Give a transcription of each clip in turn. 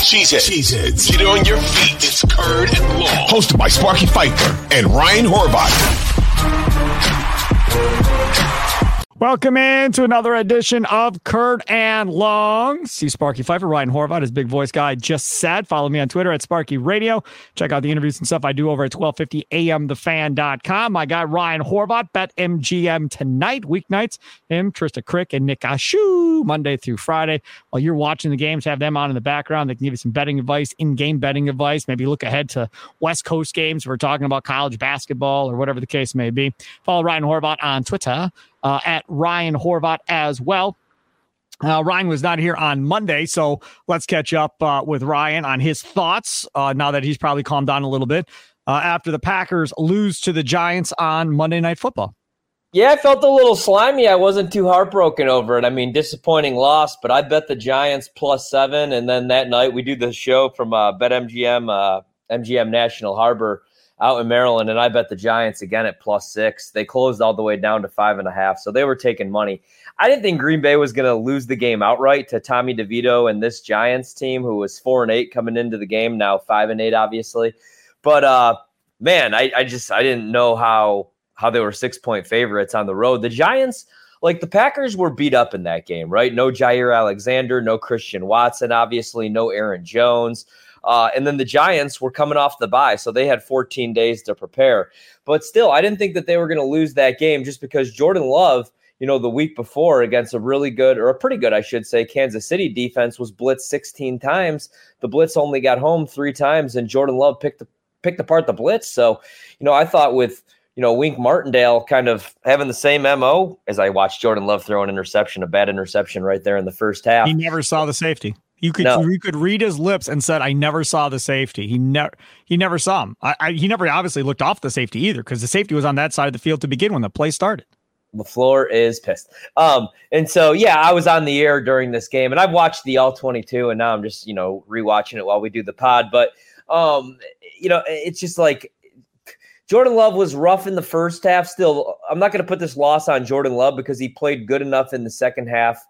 Cheeseheads. Cheeseheads. Get on your feet. It's Curd and Long. Hosted by Sparky Fifer and Ryan Horvat. Welcome in to another edition of Curd and Long. See Sparky Fifer, Ryan Horvat, his big voice guy just said. Follow me on Twitter at Sparky Radio. Check out the interviews and stuff I do over at 1250 amthefan.com. My guy Ryan Horvat, bet MGM tonight, weeknights. Him, Trysta Krick, and Nick Ashooh, Monday through Friday. While you're watching the games, have them on in the background. They can give you some betting advice, in-game betting advice. Maybe look ahead to West Coast games. We're talking about college basketball or whatever the case may be. Follow Ryan Horvat on Twitter uh, at Ryan Horvat as well. Uh, Ryan was not here on Monday, so let's catch up uh, with Ryan on his thoughts uh, now that he's probably calmed down a little bit uh, after the Packers lose to the Giants on Monday Night Football. Yeah, I felt a little slimy. I wasn't too heartbroken over it. I mean, disappointing loss, but I bet the Giants plus seven. And then that night we do the show from uh, BetMGM, uh, MGM National Harbor out in Maryland, and I bet the Giants again at plus six. They closed all the way down to five and a half, so they were taking money. I didn't think Green Bay was going to lose the game outright to Tommy DeVito and this Giants team, who was four and eight coming into the game, now five and eight, obviously. But uh, man, I, I just I didn't know how how they were six point favorites on the road. The Giants. Like the Packers were beat up in that game, right? No Jaire Alexander, no Christian Watson, obviously, no Aaron Jones. Uh, and then the Giants were coming off the bye, so they had 14 days to prepare. But still, I didn't think that they were going to lose that game just because Jordan Love, you know, the week before against a really good or a pretty good, I should say, Kansas City defense was blitzed 16 times. The blitz only got home three times, and Jordan Love picked picked apart the blitz. So, you know, I thought with you know, Wink Martindale kind of having the same MO as I watched Jordan Love throw an interception, a bad interception right there in the first half. He never saw the safety. You could no. you could read his lips and said, "I never saw the safety." He never he never saw him. I, I, he never obviously looked off the safety either because the safety was on that side of the field to begin when the play started. LaFleur is pissed. Um, and so yeah, I was on the air during this game, and I've watched the all twenty two, and now I'm just you know rewatching it while we do the pod. But um, you know, it's just like Jordan Love was rough in the first half. Still, I'm not going to put this loss on Jordan Love because he played good enough in the second half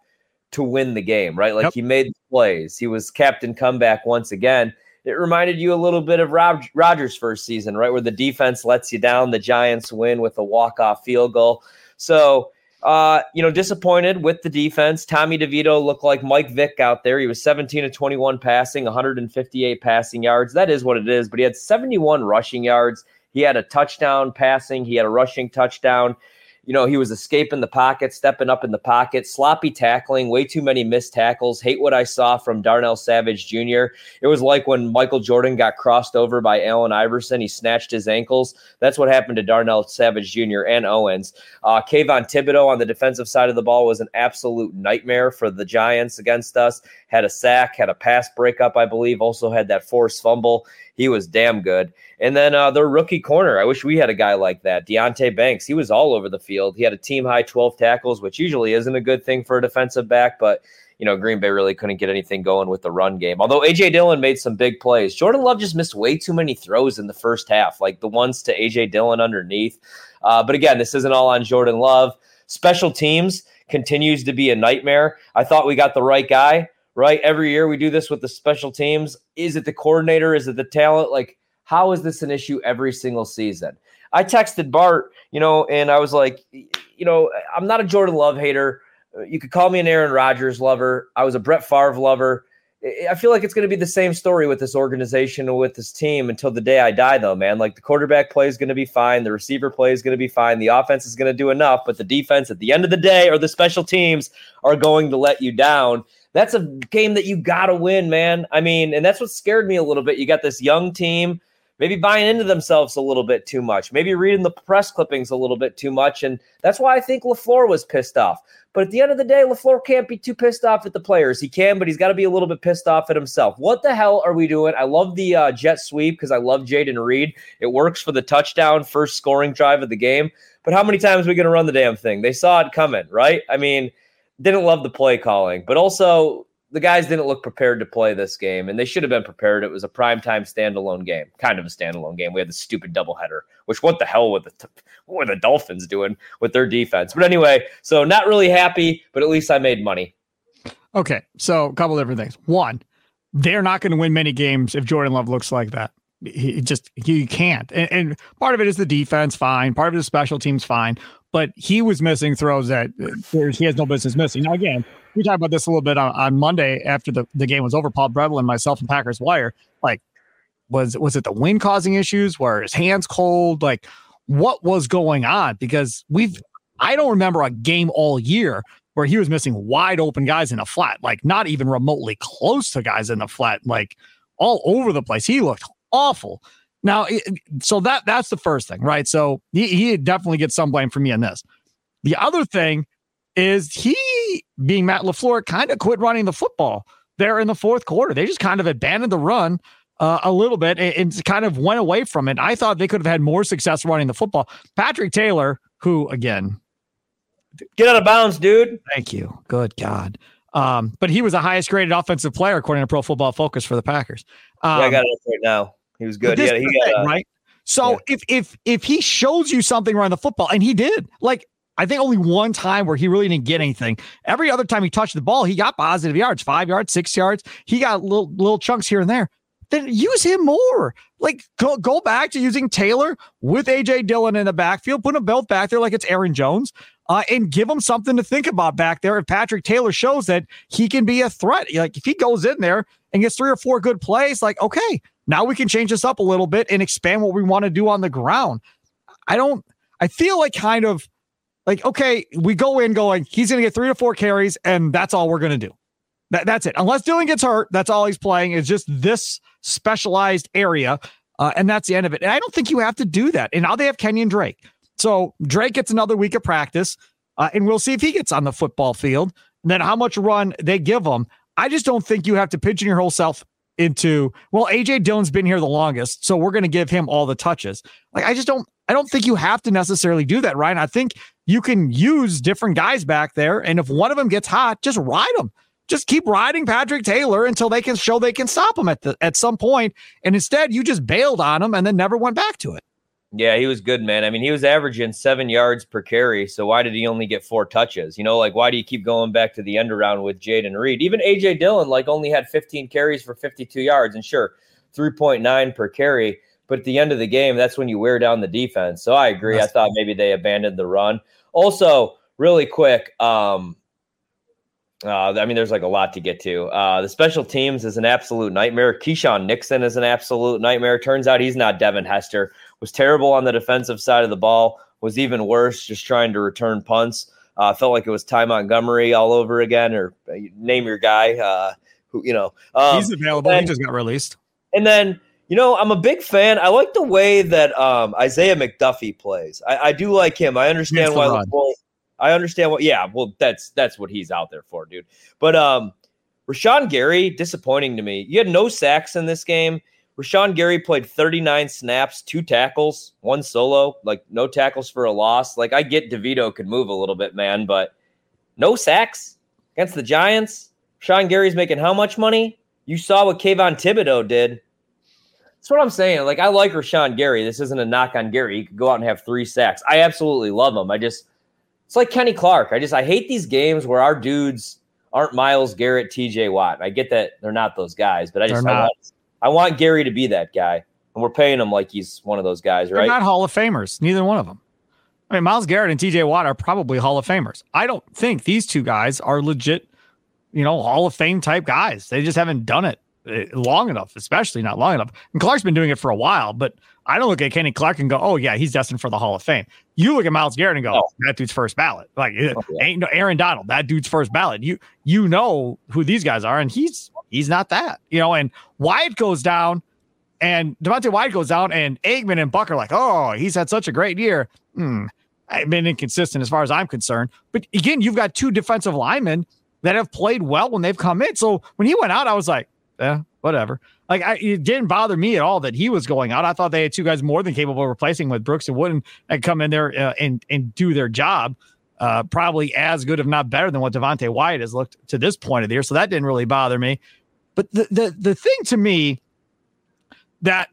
to win the game, right? Like yep. he made plays. He was captain comeback once again. It reminded you a little bit of Rob, Rodgers' first season, right? Where the defense lets you down, the Giants win with a walk-off field goal. So, uh, you know, disappointed with the defense. Tommy DeVito looked like Mike Vick out there. He was 17 to 21 passing, 158 passing yards. That is what it is, but he had 71 rushing yards. He had a touchdown passing, he had a rushing touchdown. You know, he was escaping the pocket, stepping up in the pocket, sloppy tackling, way too many missed tackles. Hate what I saw from Darnell Savage Jr. It was like when Michael Jordan got crossed over by Allen Iverson. He snatched his ankles. That's what happened to Darnell Savage Jr. and Owens. Uh, Kayvon Thibodeaux on the defensive side of the ball was an absolute nightmare for the Giants against us. Had a sack, had a pass breakup, I believe, also had that forced fumble. He was damn good. And then uh, their rookie corner. I wish we had a guy like that. Deonte Banks. He was all over the field. He had a team high 12 tackles, which usually isn't a good thing for a defensive back, but you know, Green Bay really couldn't get anything going with the run game. Although AJ Dillon made some big plays. Jordan Love just missed way too many throws in the first half, like the ones to AJ Dillon underneath. Uh, but again, this isn't all on Jordan Love. Special teams continues to be a nightmare. I thought we got the right guy right? Every year we do this with the special teams. Is it the coordinator? Is it the talent? Like, how is this an issue every single season? I texted Bart, you know, and I was like, you know, I'm not a Jordan Love hater. Uh, you could call me an Aaron Rodgers lover. I was a Brett Favre lover. I feel like it's going to be the same story with this organization and with this team until the day I die, though, man. Like the quarterback play is going to be fine. The receiver play is going to be fine. The offense is going to do enough, but the defense at the end of the day or the special teams are going to let you down. That's a game that you got to win, man. I mean, and that's what scared me a little bit. You got this young team maybe buying into themselves a little bit too much, maybe reading the press clippings a little bit too much. And that's why I think LaFleur was pissed off. But at the end of the day, LaFleur can't be too pissed off at the players. He can, but he's got to be a little bit pissed off at himself. What the hell are we doing? I love the uh, jet sweep because I love Jayden Reed. It works for the touchdown, first scoring drive of the game. But how many times are we going to run the damn thing? They saw it coming, right? I mean, didn't love the play calling, but also the guys didn't look prepared to play this game, and they should have been prepared. It was a primetime standalone game, kind of a standalone game. We had the stupid doubleheader, which what the hell were the what were the Dolphins doing with their defense? But anyway, so not really happy, but at least I made money. Okay, so a couple different things. One, they're not going to win many games if Jordan Love looks like that. He just he can't, and, and part of it is the defense, fine. Part of it is special teams, fine. But he was missing throws that uh, he has no business missing. Now again, we talked about this a little bit on, on Monday after the, the game was over. Paul Bretl and myself and Packers Wire, like, was was it the wind causing issues? Were his hands cold? Like, what was going on? Because we've I don't remember a game all year where he was missing wide open guys in a flat, like not even remotely close to guys in the flat, like all over the place. He looked awful. Now, so that that's the first thing, right? So he, he definitely gets some blame for me on this. The other thing is he being Matt LaFleur kind of quit running the football there in the fourth quarter. They just kind of abandoned the run uh, a little bit and, and, kind of went away from it. I thought they could have had more success running the football. Patrick Taylor, who again, get out of bounds, dude. Thank you. Good God. Um, but he was the highest graded offensive player according to Pro Football Focus for the Packers. Um, yeah, I got it right now. He was good. Yeah, he got, uh, right. So yeah. if if if he shows you something around the football, and he did, like I think only one time where he really didn't get anything. Every other time he touched the ball, he got positive yards, five yards, six yards. He got little little chunks here and there. Then use him more. Like go, go back to using Taylor with AJ Dillon in the backfield, put them both back there like it's Aaron Jones, uh, and give him something to think about back there. If Patrick Taylor shows that he can be a threat, like if he goes in there and gets three or four good plays, like okay, now we can change this up a little bit and expand what we want to do on the ground. I don't. I feel like kind of like, okay, we go in going, he's going to get three to four carries, and that's all we're going to do. That, that's it. Unless Dillon gets hurt, that's all he's playing is just this specialized area. Uh, and that's the end of it. And I don't think you have to do that. And now they have Kenyan Drake. So Drake gets another week of practice, uh, and we'll see if he gets on the football field. And then how much run they give him. I just don't think you have to pigeon your whole self into, well, AJ Dillon's been here the longest, so we're going to give him all the touches. Like, I just don't, I don't think you have to necessarily do that, Ryan. I think you can use different guys back there. And if one of them gets hot, just ride them. Just keep riding Patrick Taylor until they can show they can stop him at the at some point. And instead, you just bailed on him and then never went back to it. Yeah, he was good, man. I mean, he was averaging seven yards per carry. So why did he only get four touches? You know, like why do you keep going back to the end around with Jayden Reed? Even AJ Dillon, like, only had 15 carries for 52 yards. And sure, 3.9 per carry. But at the end of the game, that's when you wear down the defense. So I agree. That's I thought maybe they abandoned the run. Also, really quick, um, uh, I mean, there's like a lot to get to. Uh, the special teams is an absolute nightmare. Keisean Nixon is an absolute nightmare. Turns out he's not Devin Hester. Was terrible on the defensive side of the ball. Was even worse just trying to return punts. Uh, felt like it was Ty Montgomery all over again, or uh, name your guy. Uh, who you know? Um, he's available. And, he just got released. And then you know, I'm a big fan. I like the way that um, Isaiah McDuffie plays. I, I, do like him. I understand why. Well, I understand what. Yeah, well, that's that's what he's out there for, dude. But um, Rashan Gary, disappointing to me. You had no sacks in this game. Rashan Gary played 39 snaps, two tackles, one solo, like no tackles for a loss. Like I get DeVito could move a little bit, man, but no sacks against the Giants. Sean Gary's making how much money? You saw what Kayvon Thibodeaux did. That's what I'm saying. Like, I like Rashan Gary. This isn't a knock on Gary. He could go out and have three sacks. I absolutely love him. I just, it's like Kenny Clark. I just, I hate these games where our dudes aren't Myles Garrett, TJ Watt. I get that they're not those guys, but I just, I want, I want, Gary to be that guy. And we're paying him like he's one of those guys, right? They're not Hall of Famers, neither one of them. I mean, Myles Garrett and TJ Watt are probably Hall of Famers. I don't think these two guys are legit you know, Hall of Fame type guys. They just haven't done it long enough, especially not long enough. And Clark's been doing it for a while, but I don't look at Kenny Clark and go, "Oh yeah, he's destined for the Hall of Fame." You look at Myles Garrett and go, oh. "That dude's first ballot." Like oh, yeah. ain't no Aaron Donald, that dude's first ballot. You you know who these guys are, and he's he's not that. You know, and Wyatt goes down, and Devonte Wyatt goes down, and Aikman and Buck are like, "Oh, he's had such a great year." Hmm. I've been inconsistent as far as I'm concerned. But again, you've got two defensive linemen that have played well when they've come in. So when he went out, I was like, yeah, whatever. Like I, it didn't bother me at all that he was going out. I thought they had two guys more than capable of replacing with Brooks and Wooden and come in there uh, and and do their job. Uh, probably as good, if not better, than what Devonte Wyatt has looked to this point of the year. So that didn't really bother me. But the the the thing to me that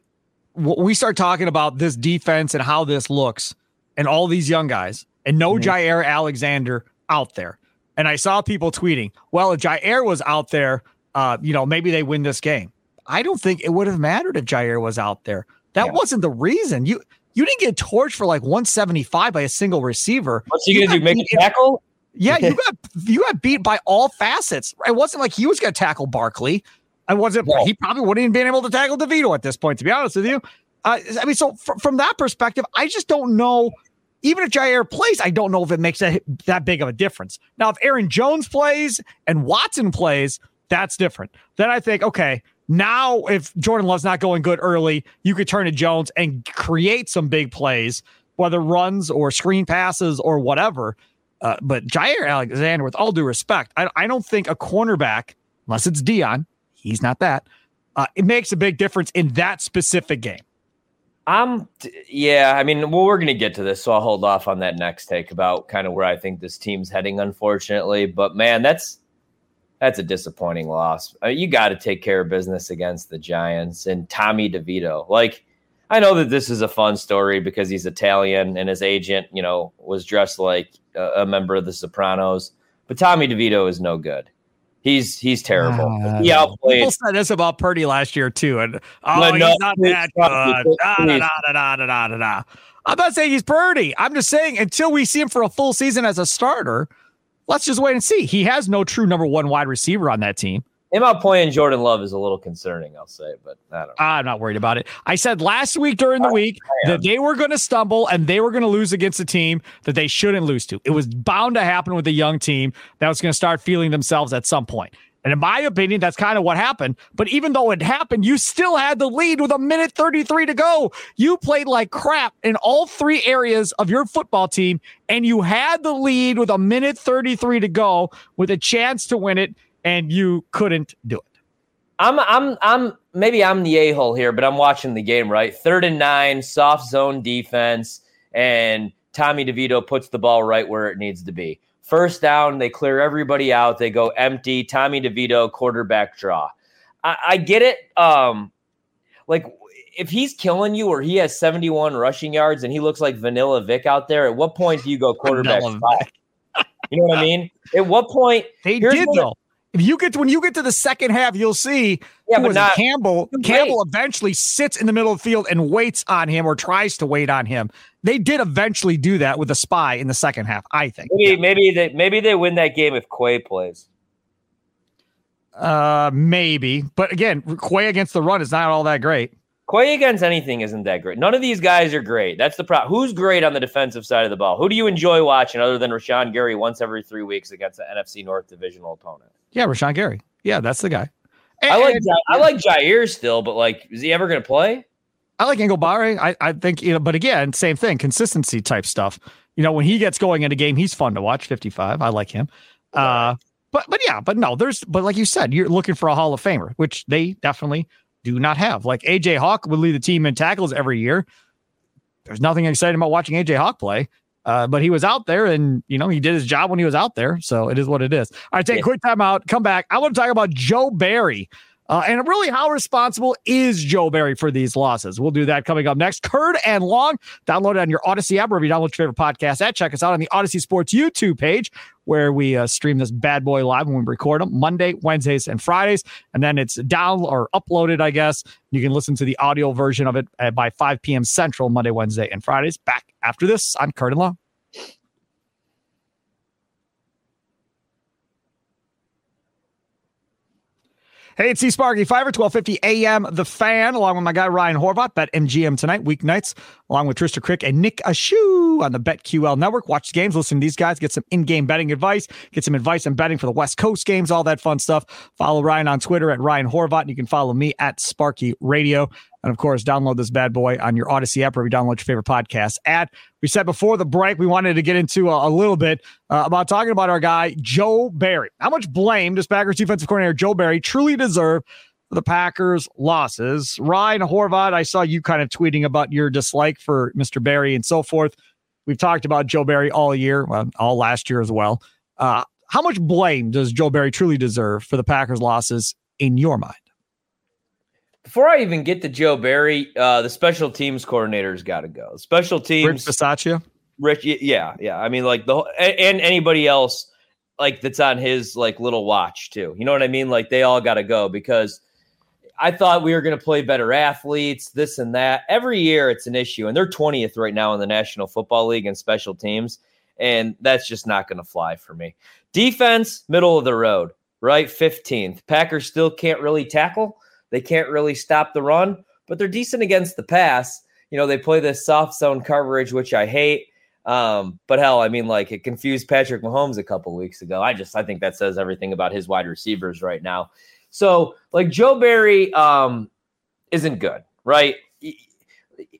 we start talking about this defense and how this looks, and all these young guys, and no mm-hmm. Jaire Alexander out there. And I saw people tweeting, well, if Jaire was out there, uh, you know, maybe they win this game. I don't think it would have mattered if Jaire was out there. That yeah. wasn't the reason. You you didn't get torched for like 175 by a single receiver. What's he gonna do? Make a tackle? Yeah, you got you got beat by all facets. It wasn't like he was gonna tackle Barkley. I wasn't. No. He probably wouldn't even been able to tackle DeVito at this point. To be honest with you, uh, I mean, so fr- from that perspective, I just don't know even if Jaire plays, I don't know if it makes that, that big of a difference. Now, if Aaron Jones plays and Watson plays, that's different. Then I think, okay, now if Jordan Love's not going good early, you could turn to Jones and create some big plays, whether runs or screen passes or whatever. Uh, but Jaire Alexander, with all due respect, I, I, don't think a cornerback, unless it's Deion, he's not that, uh, it makes a big difference in that specific game. I'm, yeah. I mean, well, we're going to get to this, so I'll hold off on that next take about kind of where I think this team's heading, unfortunately. But man, that's that's a disappointing loss. Uh, you got to take care of business against the Giants and Tommy DeVito. Like, I know that this is a fun story because he's Italian and his agent, you know, was dressed like a, a member of the Sopranos. But Tommy DeVito is no good. He's he's terrible. Uh, he outplayed. People said this about Purdy last year too, and oh, no, he's not that good. Da, da, da, da, I'm not saying he's Purdy. I'm just saying until we see him for a full season as a starter, let's just wait and see. He has no true number one wide receiver on that team. Him out playing Jordan Love is a little concerning, I'll say, but I don't know. I'm not worried about it. I said last week during the week that they were going to stumble and they were going to lose against a team that they shouldn't lose to. It was bound to happen with a young team that was going to start feeling themselves at some point. And in my opinion, that's kind of what happened. But even though it happened, you still had the lead with a minute 33 to go. You played like crap in all three areas of your football team, and you had the lead with a minute 33 to go with a chance to win it and you couldn't do it. I'm I'm I'm maybe I'm the a hole here, but I'm watching the game right. Third and nine, soft zone defense, and Tommy DeVito puts the ball right where it needs to be. First down, they clear everybody out. They go empty. Tommy DeVito quarterback draw. I, I get it. Um, like if he's killing you or he has 71 rushing yards and he looks like Vanilla Vick out there, at what point do you go quarterback? you know what I mean? At what point? They did though. If you get to, when you get to the second half, you'll see yeah, but not, Campbell. Campbell eventually sits in the middle of the field and waits on him or tries to wait on him. They did eventually do that with a spy in the second half. I think. Maybe, yeah. maybe they maybe they win that game if Quay plays. Uh, maybe, but again, Quay against the run is not all that great. Quay against anything isn't that great. None of these guys are great. That's the problem. Who's great on the defensive side of the ball? Who do you enjoy watching other than Rashan Gary once every three weeks against the NFC North divisional opponent? Yeah, Rashan Gary. Yeah, that's the guy. And, I like and, I like Jaire still, but like, is he ever going to play? I like Enagbare. I I think you know, but again, same thing, consistency type stuff. You know, when he gets going in a game, he's fun to watch. Fifty five, I like him. Uh, but but yeah, but no, there's but like you said, you're looking for a Hall of Famer, which they definitely do not have. Like AJ Hawk would lead the team in tackles every year. There's nothing exciting about watching AJ Hawk play. Uh, but he was out there and, you know, he did his job when he was out there. So it is what it is. All right, take yeah. a quick time out. Come back. I want to talk about Joe Barry. Uh, and really, how responsible is Joe Barry for these losses? We'll do that coming up next. Curd and Long, download it on your Audacy app, wherever you download your favorite podcast at. Check us out on the Audacy Sports YouTube page, where we uh, stream this bad boy live when we record them Monday, Wednesdays, and Fridays. And then it's down or uploaded, I guess. You can listen to the audio version of it by 5 p.m. Central, Monday, Wednesday, and Fridays. Back after this on Curd and Long. Hey, it's C Sparky Fifer, 1250 AM, The Fan, along with my guy Ryan Horvat, Bet MGM tonight, weeknights, along with Trysta Krick and Nick Ashooh on the BetQL network. Watch the games, listen to these guys, get some in-game betting advice, get some advice on betting for the West Coast games, all that fun stuff. Follow Ryan on Twitter at Ryan Horvat, and you can follow me at Sparky Radio. And of course, download this bad boy on your Audacy app or you download your favorite podcast at. We said before the break, we wanted to get into a, a little bit uh, about talking about our guy, Joe Barry. How much blame does Packers defensive coordinator Joe Barry truly deserve for the Packers' losses? Ryan Horvat, I saw you kind of tweeting about your dislike for Mr. Barry and so forth. We've talked about Joe Barry all year, well, all last year as well. Uh, how much blame does Joe Barry truly deserve for the Packers' losses in your mind? Before I even get to Joe Barry, uh, the special teams coordinator's got to go. Special teams, Rich Bisaccia. Rich, yeah, yeah. I mean, like the and, and anybody else like that's on his like little watch too. You know what I mean? Like they all got to go because I thought we were going to play better athletes, this and that. Every year it's an issue, and they're twentieth right now in the National Football League and special teams, and that's just not going to fly for me. Defense, middle of the road, right? Fifteenth. Packers still can't really tackle. They can't really stop the run, but they're decent against the pass. You know, they play this soft zone coverage, which I hate. Um, but hell, I mean, like it confused Patrick Mahomes a couple weeks ago. I just I think that says everything about his wide receivers right now. So, like Joe Barry um isn't good, right?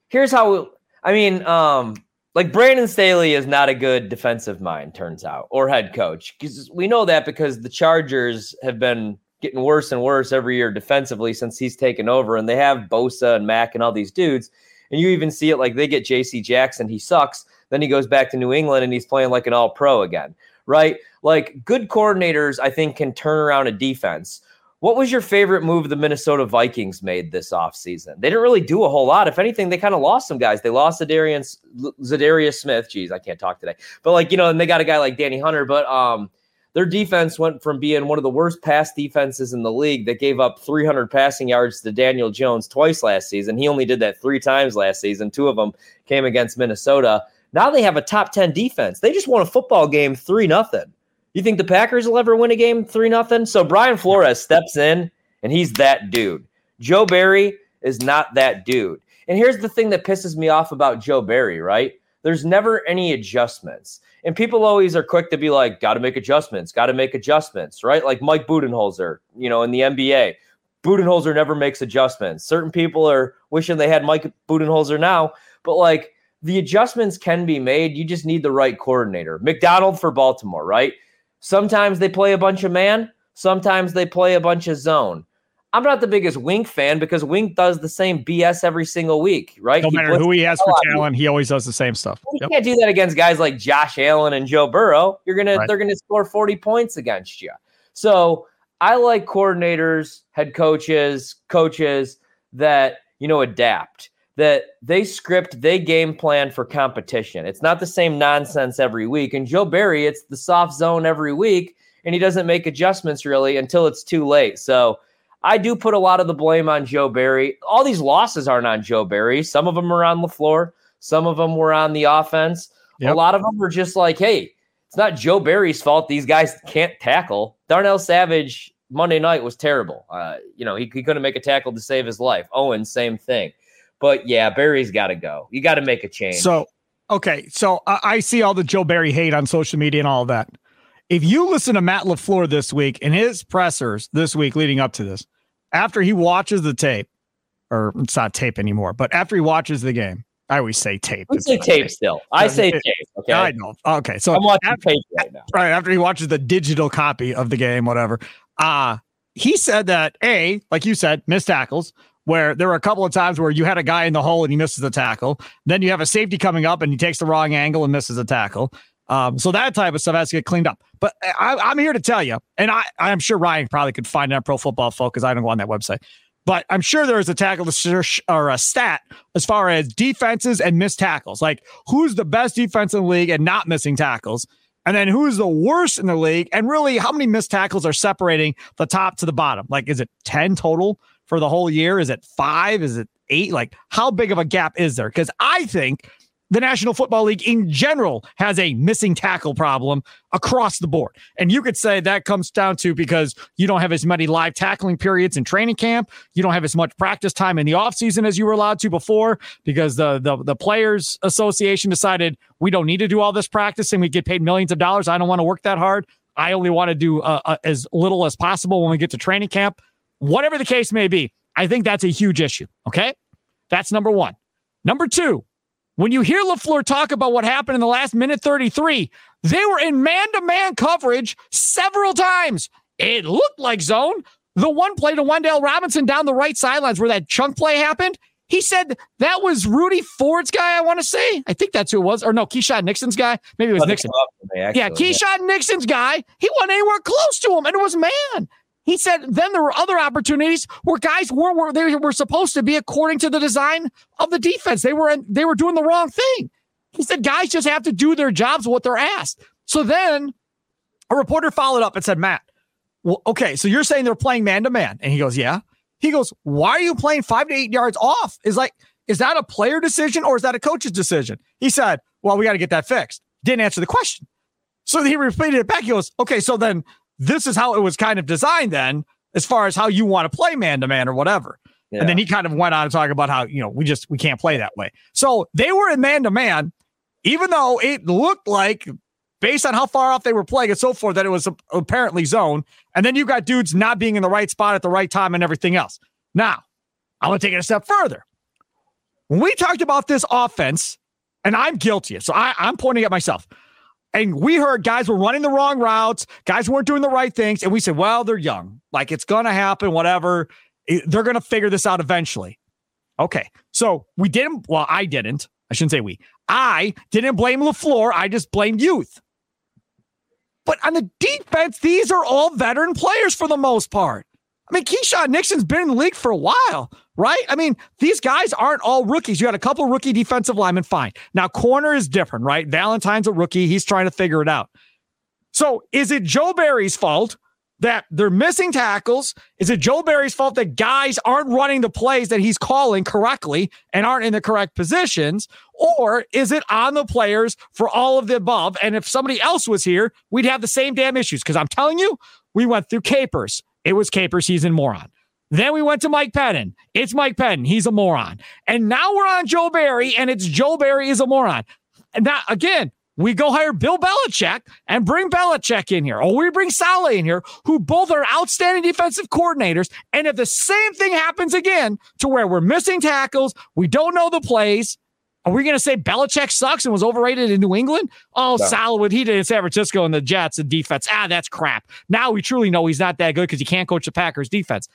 Here's how I mean, um, like Brandon Staley is not a good defensive mind, turns out, or head coach. Because we know that because the Chargers have been getting worse and worse every year defensively since he's taken over. And they have Bosa and Mack and all these dudes. And you even see it like they get JC Jackson, he sucks. Then he goes back to New England and he's playing like an all pro again, right? Like good coordinators, I think, can turn around a defense. What was your favorite move the Minnesota Vikings made this offseason? They didn't really do a whole lot. If anything, they kind of lost some guys. They lost Za'Darius, Za'Darius Smith. Jeez, I can't talk today. But like, you know, and they got a guy like Danny Hunter. But um, their defense went from being one of the worst pass defenses in the league that gave up 300 passing yards to Daniel Jones twice last season. He only did that three times last season. Two of them came against Minnesota. Now they have a top 10 defense. They just won a football game 3 nothing. You think the Packers will ever win a game 3 nothing? So Brian Flores steps in and he's that dude. Joe Barry is not that dude. And here's the thing that pisses me off about Joe Barry, right? There's never any adjustments. And people always are quick to be like, got to make adjustments, got to make adjustments, right? Like Mike Budenholzer, you know, in the NBA. Budenholzer never makes adjustments. Certain people are wishing they had Mike Budenholzer now, but like the adjustments can be made. You just need the right coordinator. Macdonald for Baltimore, right? Sometimes they play a bunch of man, sometimes they play a bunch of zone. I'm not the biggest Wink fan because Wink does the same BS every single week, right? No matter who he has for talent, he always does the same stuff. You yep. can't do that against guys like Josh Allen and Joe Burrow. You're gonna right. they're gonna score 40 points against you. So I like coordinators, head coaches, coaches that you know adapt. That they script, they game plan for competition. It's not the same nonsense every week. And Joe Barry, it's the soft zone every week, and he doesn't make adjustments really until it's too late. So I do put a lot of the blame on Joe Barry. All these losses aren't on Joe Barry. Some of them are on LaFleur. Some of them were on the offense. Yep. A lot of them were just like, hey, it's not Joe Barry's fault. These guys can't tackle. Darnell Savage Monday night was terrible. Uh, you know, he, he couldn't make a tackle to save his life. Owen, same thing. But yeah, Barry's got to go. You got to make a change. So, okay. So I, I see all the Joe Barry hate on social media and all of that. If you listen to Matt LaFleur this week and his pressers this week leading up to this, after he watches the tape, or it's not tape anymore, but after he watches the game, I always say tape. I say tape, still. I say it, tape. Okay. I know. Okay. So I'm watching after, tape right now. Right. After he watches the digital copy of the game, whatever. Uh, he said that A, like you said, missed tackles, where there were a couple of times where you had a guy in the hole and he misses a tackle. Then you have a safety coming up and he takes the wrong angle and misses a tackle. Um, so that type of stuff has to get cleaned up. But I, am here to tell you, and I, I'm sure Ryan probably could find it on Pro Football Focus. I don't go on that website, but I'm sure there is a tackle or a stat as far as defenses and missed tackles. Like who's the best defense in the league and not missing tackles, and then who's the worst in the league, and really how many missed tackles are separating the top to the bottom? Like, is it ten total for the whole year? Is it five? Is it eight? Like, how big of a gap is there? Because I think the National Football League in general has a missing tackle problem across the board. And you could say that comes down to because you don't have as many live tackling periods in training camp. You don't have as much practice time in the offseason as you were allowed to before because the, the, the Players Association decided we don't need to do all this practice and we get paid millions of dollars. I don't want to work that hard. I only want to do uh, uh, as little as possible when we get to training camp. Whatever the case may be, I think that's a huge issue. Okay. That's number one. Number two, when you hear LaFleur talk about what happened in the last minute 33, they were in man to man coverage several times. It looked like zone. The one play to Wan'Dale Robinson down the right sidelines where that chunk play happened, he said that was Rudy Ford's guy, I want to say. I think that's who it was. Or no, Keisean Nixon's guy. Maybe it was Nixon. Me, actually, yeah, Keisean yeah. Nixon's guy. He wasn't anywhere close to him, and it was man. He said then there were other opportunities where guys were, were they were supposed to be according to the design of the defense. They were they were doing the wrong thing. He said guys just have to do their jobs what they're asked. So then a reporter followed up and said, Matt, well, okay, so you're saying they're playing man to man. And he goes, Yeah. He goes, Why are you playing five to eight yards off? Is like, is that a player decision or is that a coach's decision? He said, Well, we got to get that fixed. Didn't answer the question. So he repeated it back. He goes, Okay, so then this is how it was kind of designed then, as far as how you want to play man to man or whatever. Yeah. And then he kind of went on to talk about how, you know, we just, we can't play that way. So they were in man to man, even though it looked like, based on how far off they were playing and so forth, that it was apparently zone. And then you got dudes not being in the right spot at the right time and everything else. Now, I'm going to take it a step further. When we talked about this offense, and I'm guilty, so I, I'm pointing at myself. And we heard guys were running the wrong routes, guys weren't doing the right things. And we said, well, they're young. Like it's going to happen, whatever. They're going to figure this out eventually. Okay. So we didn't, well, I didn't. I shouldn't say we. I didn't blame LaFleur. I just blamed youth. But on the defense, these are all veteran players for the most part. I mean, Keisean Nixon's been in the league for a while, right? I mean, these guys aren't all rookies. You got a couple rookie defensive linemen, fine. Now, corner is different, right? Valentine's a rookie. He's trying to figure it out. So is it Joe Barry's fault that they're missing tackles? Is it Joe Barry's fault that guys aren't running the plays that he's calling correctly and aren't in the correct positions? Or is it on the players for all of the above? And if somebody else was here, we'd have the same damn issues. Because I'm telling you, we went through capers. It was Capers. season, moron. Then we went to Mike Pettine. It's Mike Pettine. He's a moron. And now we're on Joe Barry, and it's Joe Barry is a moron. And now, again, we go hire Bill Belichick and bring Belichick in here, or we bring Saleh in here, who both are outstanding defensive coordinators. And if the same thing happens again to where we're missing tackles, we don't know the plays, are we going to say Belichick sucks and was overrated in New England? Oh, no. What he did in San Francisco and the Jets and defense, ah, that's crap. Now we truly know he's not that good because he can't coach the Packers defense.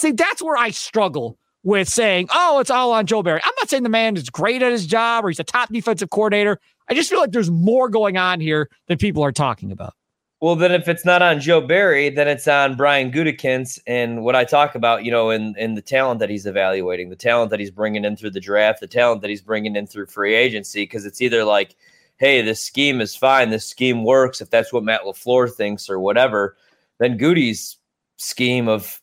See, that's where I struggle with saying, oh, it's all on Joe Barry. I'm not saying the man is great at his job or he's a top defensive coordinator. I just feel like there's more going on here than people are talking about. Well, then if it's not on Joe Barry, then it's on Brian Gutekunst and what I talk about, you know, in, in the talent that he's evaluating, the talent that he's bringing in through the draft, the talent that he's bringing in through free agency. Because it's either like, hey, this scheme is fine, this scheme works, if that's what Matt LaFleur thinks or whatever, then Goody's scheme of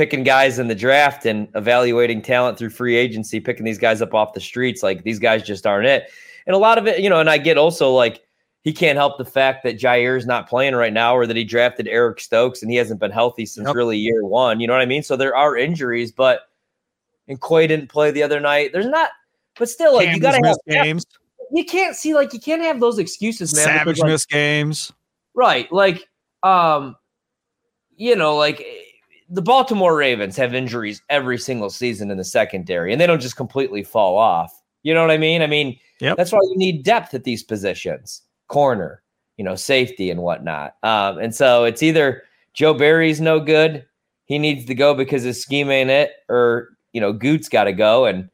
picking guys in the draft and evaluating talent through free agency, picking these guys up off the streets, like these guys just aren't it. And a lot of it, you know, and I get also like he can't help the fact that Jaire is not playing right now, or that he drafted Eric Stokes and he hasn't been healthy since yep. really year one. You know what I mean? So there are injuries, but and Quay didn't play the other night. There's not, but still, like you gotta have games. You can't see like you can't have those excuses, man. Savage because, like, missed games, right? Like, um, you know, like the Baltimore Ravens have injuries every single season in the secondary, and they don't just completely fall off. You know what I mean? I mean, yep. that's why you need depth at these positions corner, you know, safety and whatnot. Um, and so it's either Joe Barry's no good, he needs to go because his scheme ain't it, or you know, Goot's got to go. And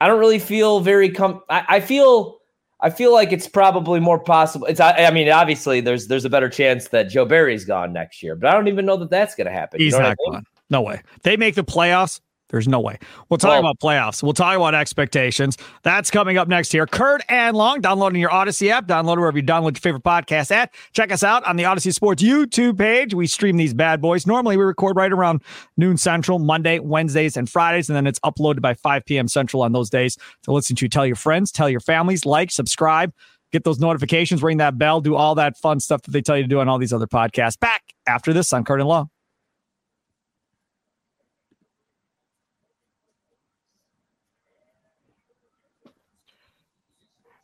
I don't really feel very com. I, I, feel. I feel like it's probably more possible. It's. I, I, mean, obviously, there's there's a better chance that Joe Barry's gone next year, but I don't even know that that's going to happen. He's you know not I mean? gone. No way. They make the playoffs. There's no way. We'll talk well, about playoffs. We'll talk about expectations. That's coming up next here. Curd and Long, downloading your Audacy app. Download wherever you download your favorite podcast at. Check us out on the Audacy Sports YouTube page. We stream these bad boys. Normally, we record right around noon Central, Monday, Wednesdays, and Fridays, and then it's uploaded by 5 p.m. Central on those days to listen to. Tell your friends, tell your families, like, subscribe, get those notifications, ring that bell, do all that fun stuff that they tell you to do on all these other podcasts. Back after this on Curd and Long.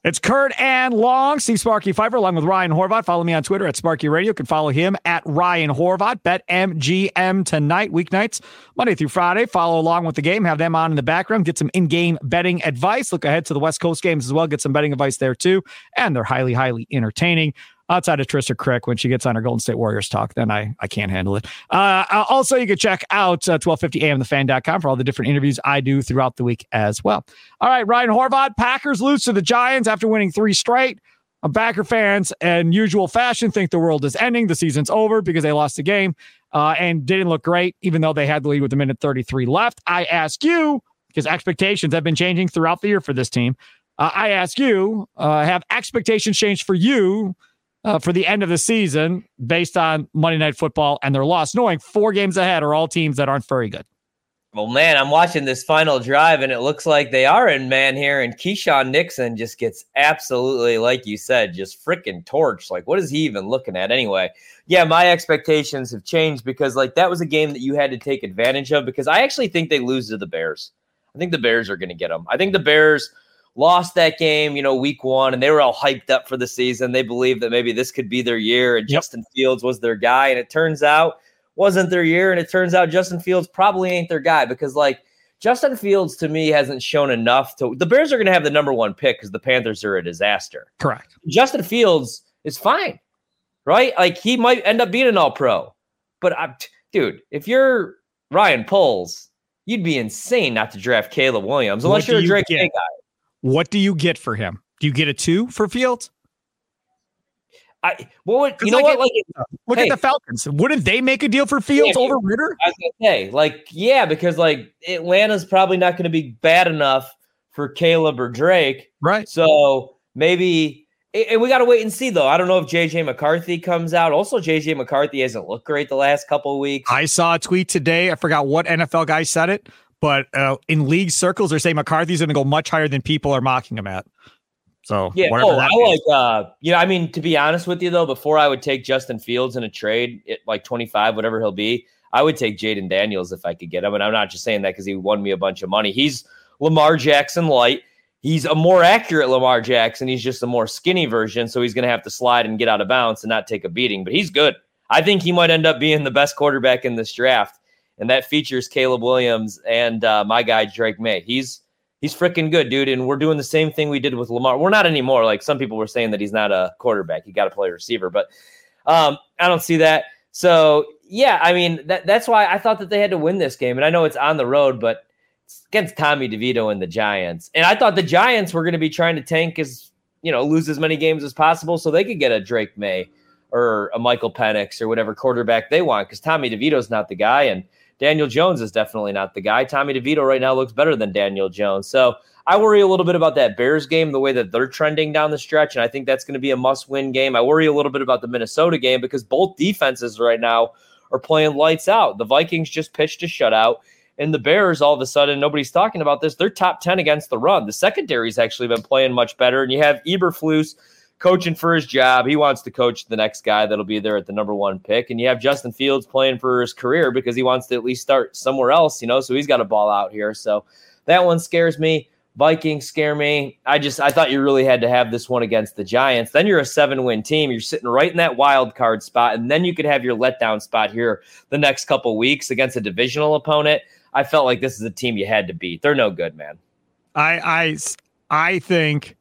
It's Curd and Long, Steve Sparky Fifer, along with Ryan Horvat. Follow me on Twitter at Sparky Radio. You can follow him at Ryan Horvat. Bet MGM tonight, weeknights, Monday through Friday. Follow along with the game. Have them on in the background. Get some in-game betting advice. Look ahead to the West Coast games as well. Get some betting advice there too. And they're highly, highly entertaining outside of Trysta Krick when she gets on her Golden State Warriors talk, then I, I can't handle it. Uh, uh also, you can check out uh, 1250 amthefan.com for all the different interviews I do throughout the week as well. All right, Ryan Horvat, Packers lose to the Giants after winning three straight. Packer fans, in usual fashion, think the world is ending. The season's over because they lost the game uh, and didn't look great, even though they had the lead with a minute 33 left. I ask you, because expectations have been changing throughout the year for this team. Uh, I ask you, uh, have expectations changed for you uh, for the end of the season based on Monday Night Football and their loss, knowing four games ahead are all teams that aren't very good. Well, man, I'm watching this final drive, and it looks like they are in man here. And Keisean Nixon just gets absolutely, like you said, just freaking torched. Like, what is he even looking at anyway? Yeah, my expectations have changed because, like, that was a game that you had to take advantage of because I actually think they lose to the Bears. I think the Bears are going to get them. I think the Bears lost that game, you know, week one, and they were all hyped up for the season. They believed that maybe this could be their year, and yep. Justin Fields was their guy. And it turns out wasn't their year, and it turns out Justin Fields probably ain't their guy because like Justin Fields to me hasn't shown enough to the Bears are gonna have the number one pick because the Panthers are a disaster. Correct. Justin Fields is fine, right? Like he might end up being an all pro. But I dude, if you're Ryan Poles, you'd be insane not to draft Caleb Williams unless you're a Drake you guy. What do you get for him? Do you get a two for Fields? I what would you know what like look hey, at the Falcons. Wouldn't they make a deal for Fields yeah, over Ridder? I was gonna say, like, yeah, because like Atlanta's probably not gonna be bad enough for Caleb or Drake. Right. So maybe and we gotta wait and see though. I don't know if JJ McCarthy comes out. Also, JJ McCarthy hasn't looked great the last couple of weeks. I saw a tweet today. I forgot what NFL guy said it, but uh, in league circles, they're saying McCarthy's going to go much higher than people are mocking him at. So yeah, oh, I like uh, you know, I mean, to be honest with you though, before I would take Justin Fields in a trade at like twenty five, whatever he'll be, I would take Jayden Daniels if I could get him. And I'm not just saying that because he won me a bunch of money. He's Lamar Jackson light. He's a more accurate Lamar Jackson. He's just a more skinny version, so he's going to have to slide and get out of bounds and not take a beating. But he's good. I think he might end up being the best quarterback in this draft and that features Caleb Williams and uh, my guy Drake Maye. He's he's freaking good, dude. And we're doing the same thing we did with Lamar. We're not anymore. Like some people were saying that he's not a quarterback; he got to play receiver. But um, I don't see that. So yeah, I mean that that's why I thought that they had to win this game. And I know it's on the road, but it's against Tommy DeVito and the Giants. And I thought the Giants were going to be trying to tank as you know lose as many games as possible so they could get a Drake Maye or a Michael Penix or whatever quarterback they want because Tommy DeVito's not the guy and Daniel Jones is definitely not the guy. Tommy DeVito right now looks better than Daniel Jones. So I worry a little bit about that Bears game, the way that they're trending down the stretch. And I think that's going to be a must win game. I worry a little bit about the Minnesota game because both defenses right now are playing lights out. The Vikings just pitched a shutout. And the Bears, all of a sudden, nobody's talking about this. They're top 10 against the run. The secondary's actually been playing much better. And you have Eberflus coaching for his job. He wants to coach the next guy that'll be there at the number one pick. And you have Justin Fields playing for his career because he wants to at least start somewhere else, you know, so he's got a ball out here. So that one scares me. Vikings scare me. I just I thought you really had to have this one against the Giants. Then you're a seven win team. You're sitting right in that wild card spot, and then you could have your letdown spot here the next couple weeks against a divisional opponent. I felt like this is a team you had to beat. They're no good, man. I I I think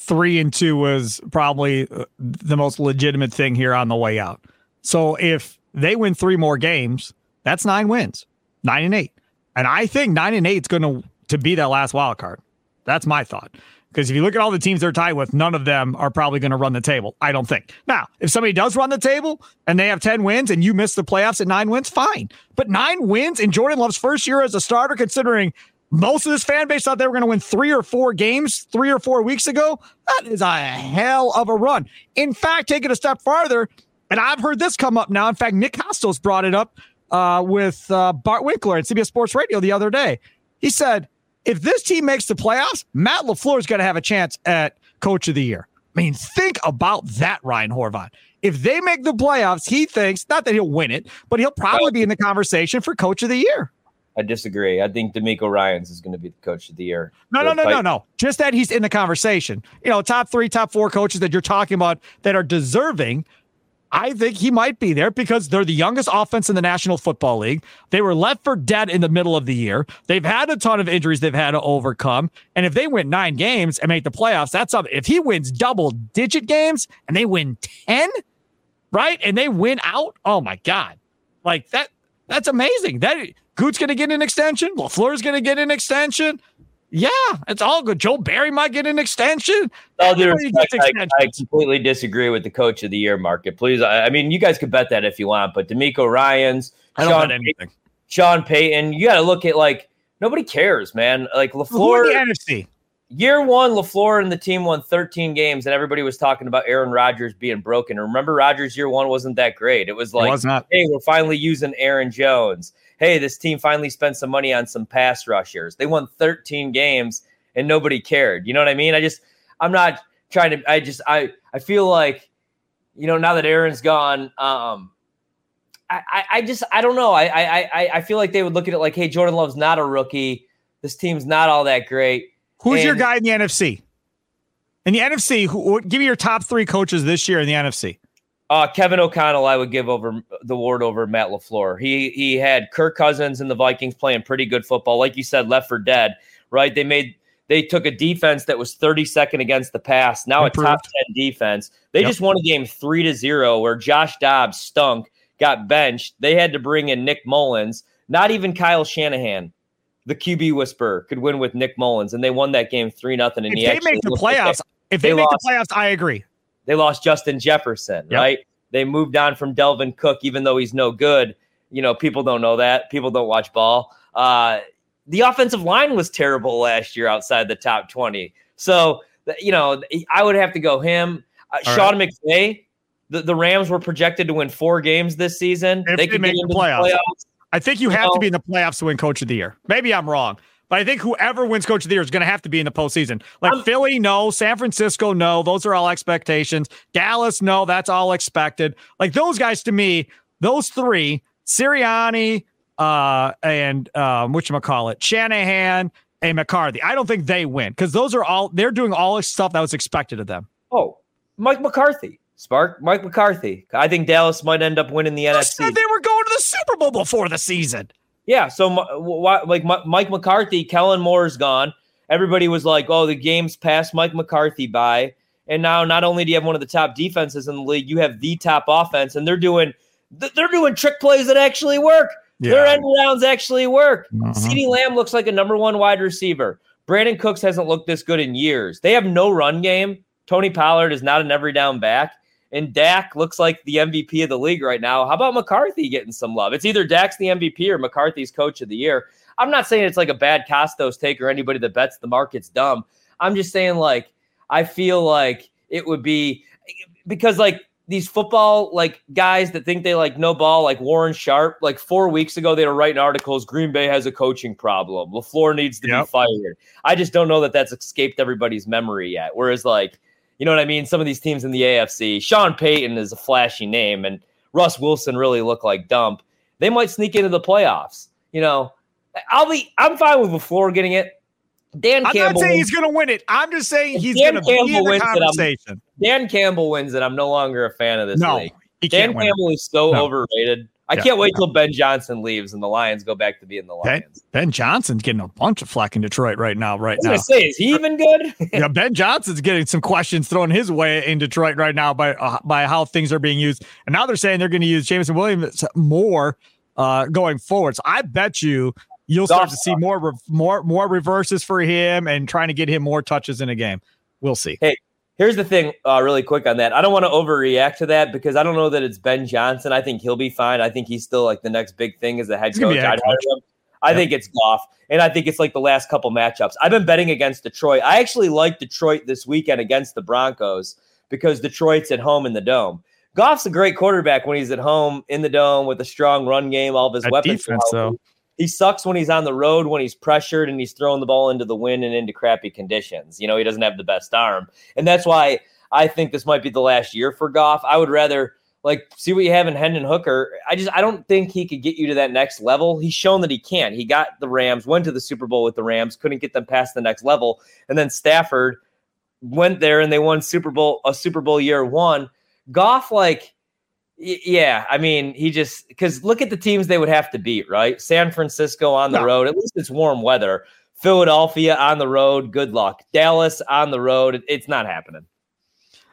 three and two was probably uh, the most legitimate thing here on the way out. So if they win three more games, that's nine wins, nine and eight. And I think nine and eight is going to to be that last wild card. That's my thought. Because if you look at all the teams they're tied with, none of them are probably going to run the table. I don't think. Now, if somebody does run the table and they have 10 wins and you miss the playoffs at nine wins, fine. But nine wins in Jordan Love's first year as a starter, considering most of this fan base thought they were going to win three or four games three or four weeks ago, that is a hell of a run. In fact, take it a step farther, and I've heard this come up now. In fact, Nick Kostos brought it up uh, with uh, Bart Winkler at CBS Sports Radio the other day. He said, if this team makes the playoffs, Matt LaFleur is going to have a chance at coach of the year. I mean, think about that, Ryan Horvat. If they make the playoffs, he thinks not that he'll win it, but he'll probably be in the conversation for coach of the year. I disagree. I think DeMeco Ryans is going to be the coach of the year. No, no, no, no, no. Just that he's in the conversation. You know, top three, top four coaches that you're talking about that are deserving I think he might be there because they're the youngest offense in the National Football League. They were left for dead in the middle of the year. They've had a ton of injuries they've had to overcome. And if they win nine games and make the playoffs, that's something. If he wins double digit games and they win 10, right? And they win out, oh my God. Like that, that's amazing. That Gute's going to get an extension. LaFleur's going to get an extension. Yeah, it's all good. Joe Barry might get an extension. Respect, I, I, completely disagree with the coach of the year market. Please, I, I, mean, you guys could bet that if you want, but DeMeco Ryans, I don't Sean, Payton, Sean Payton, you got to look at like nobody cares, man. Like LaFleur, the NFC. Year one, LaFleur and the team won 13 games, and everybody was talking about Aaron Rodgers being broken. remember, Rodgers year one wasn't that great. It was like, it was hey, we're finally using Aaron Jones hey, this team finally spent some money on some pass rushers. They won 13 games and nobody cared. You know what I mean? I just, I'm not trying to, I just, I, I feel like, you know, now that Aaron's gone, um, I, I just, I don't know. I, I, I feel like they would look at it like, hey, Jordan Love's not a rookie. This team's not all that great. Who's and, your guy in the NFC? In the NFC, who, give me your top three coaches this year in the NFC. Uh, Kevin O'Connell, I would give over the ward over Matt LaFleur. He he had Kirk Cousins and the Vikings playing pretty good football, like you said, left for dead. Right? They made they took a defense that was 32nd against the pass, now Improved. a top 10 defense. They yep. just won a game three to zero where Josh Dobbs stunk, got benched. They had to bring in Nick Mullens. Not even Kyle Shanahan, the QB whisperer, could win with Nick Mullens, and they won that game three nothing. And if they make the playoffs, if they, they make lost, the playoffs, I agree. They lost Justin Jefferson, yep. right? They moved on from Dalvin Cook, even though he's no good. You know, people don't know that. People don't watch ball. Uh, the offensive line was terrible last year outside the top 20. So, you know, I would have to go him. Uh, Sean right. McVay, the, the Rams were projected to win four games this season. If they, could make the playoffs. the playoffs. I think you, have know? to be in the playoffs to win coach of the year. Maybe I'm wrong. But I think whoever wins coach of the year is going to have to be in the postseason. Like I'm, Philly, no. San Francisco, no. Those are all expectations. Dallas, no. That's all expected. Like those guys to me, those three, Sirianni, uh, and um, which call it, Shanahan and McCarthy. I don't think they win because those are all they're doing all the stuff that was expected of them. Oh, Mike McCarthy. Spark Mike McCarthy. I think Dallas might end up winning the you NFC. They were going to the Super Bowl before the season. Yeah. So, like Mike McCarthy, Kellen Moore's gone. Everybody was like, "Oh, the game's passed Mike McCarthy by." And now, not only do you have one of the top defenses in the league, you have the top offense, and they're doing they're doing trick plays that actually work. Yeah. Their end rounds actually work. Uh-huh. CeeDee Lamb looks like a number one wide receiver. Brandin Cooks hasn't looked this good in years. They have no run game. Tony Pollard is not an every down back and Dak looks like the MVP of the league right now. How about McCarthy getting some love? It's either Dak's the MVP or McCarthy's coach of the year. I'm not saying it's like a bad Kostos take or anybody that bets the market's dumb. I'm just saying, like, I feel like it would be because, like, these football like guys that think they like know ball, like Warren Sharp, like four weeks ago, they were writing articles. Green Bay has a coaching problem. LaFleur needs to yep. be fired. I just don't know that that's escaped everybody's memory yet. Whereas, like, you know what I mean? Some of these teams in the AFC, Sean Payton is a flashy name, and Russ Wilson really looked like dump. They might sneak into the playoffs. You know, I'll be. I'm fine with LaFleur getting it. Dan I'm Campbell. not saying he's going to win it. I'm just saying he's going to be in the conversation. Dan Campbell wins it. I'm no longer a fan of this no, league. Dan Campbell is so no. overrated. I yeah. can't wait till Ben Johnson leaves and the Lions go back to being the Lions. Ben, ben Johnson's getting a bunch of flack in Detroit right now. Right now, say, is he even good? yeah, Ben Johnson's getting some questions thrown his way in Detroit right now by uh, by how things are being used, and now they're saying they're going to use Jameson Williams more uh, going forward. So I bet you you'll start to see more more more reverses for him and trying to get him more touches in a game. We'll see. Hey, here's the thing, uh, really quick on that. I don't want to overreact to that because I don't know that it's Ben Johnson. I think he'll be fine. I think he's still like the next big thing as the head coach. Head coach. I yep. think it's Goff, and I think it's like the last couple matchups. I've been betting against Detroit. I actually like Detroit this weekend against the Broncos because Detroit's at home in the dome. Goff's a great quarterback when he's at home in the dome with a strong run game, all of his that weapons. Defense, though. He sucks when he's on the road, when he's pressured and he's throwing the ball into the wind and into crappy conditions. You know, he doesn't have the best arm. And that's why I think this might be the last year for Goff. I would rather like see what you have in Hendon Hooker. I just I don't think he could get you to that next level. He's shown that he can. He got the Rams, went to the Super Bowl with the Rams, couldn't get them past the next level. And then Stafford went there and they won Super Bowl a Super Bowl year one. Goff like yeah, I mean, he just because look at the teams they would have to beat, right? San Francisco on the road. At least it's warm weather. Philadelphia on the road. Good luck. Dallas on the road. It's not happening.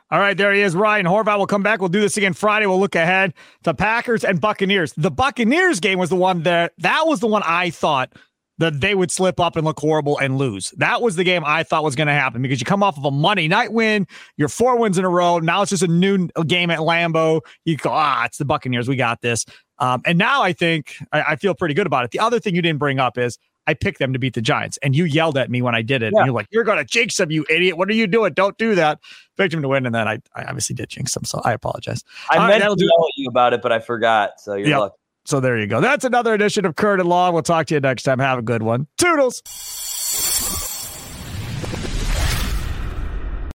All right, there he is. Ryan Horvat will come back. We'll do this again Friday. We'll look ahead to Packers and Buccaneers. The Buccaneers game was the one that that was the one I thought that they would slip up and look horrible and lose. That was the game I thought was going to happen because you come off of a Monday night win, you're four wins in a row. Now it's just a new game at Lambeau. You go, ah, it's the Buccaneers. We got this. Um, and now I think I, I, feel pretty good about it. The other thing you didn't bring up is I picked them to beat the Giants, and you yelled at me when I did it. Yeah. And you're like, "You're going to jinx them, you idiot! What are you doing? Don't do that." Picked them to win, and then I, I obviously did jinx them, so I apologize. I All meant right, to tell you about it, but I forgot. So you're yep. lucky. So there you go. That's another edition of and Long. We'll talk to you next time. Have a good one. Toodles.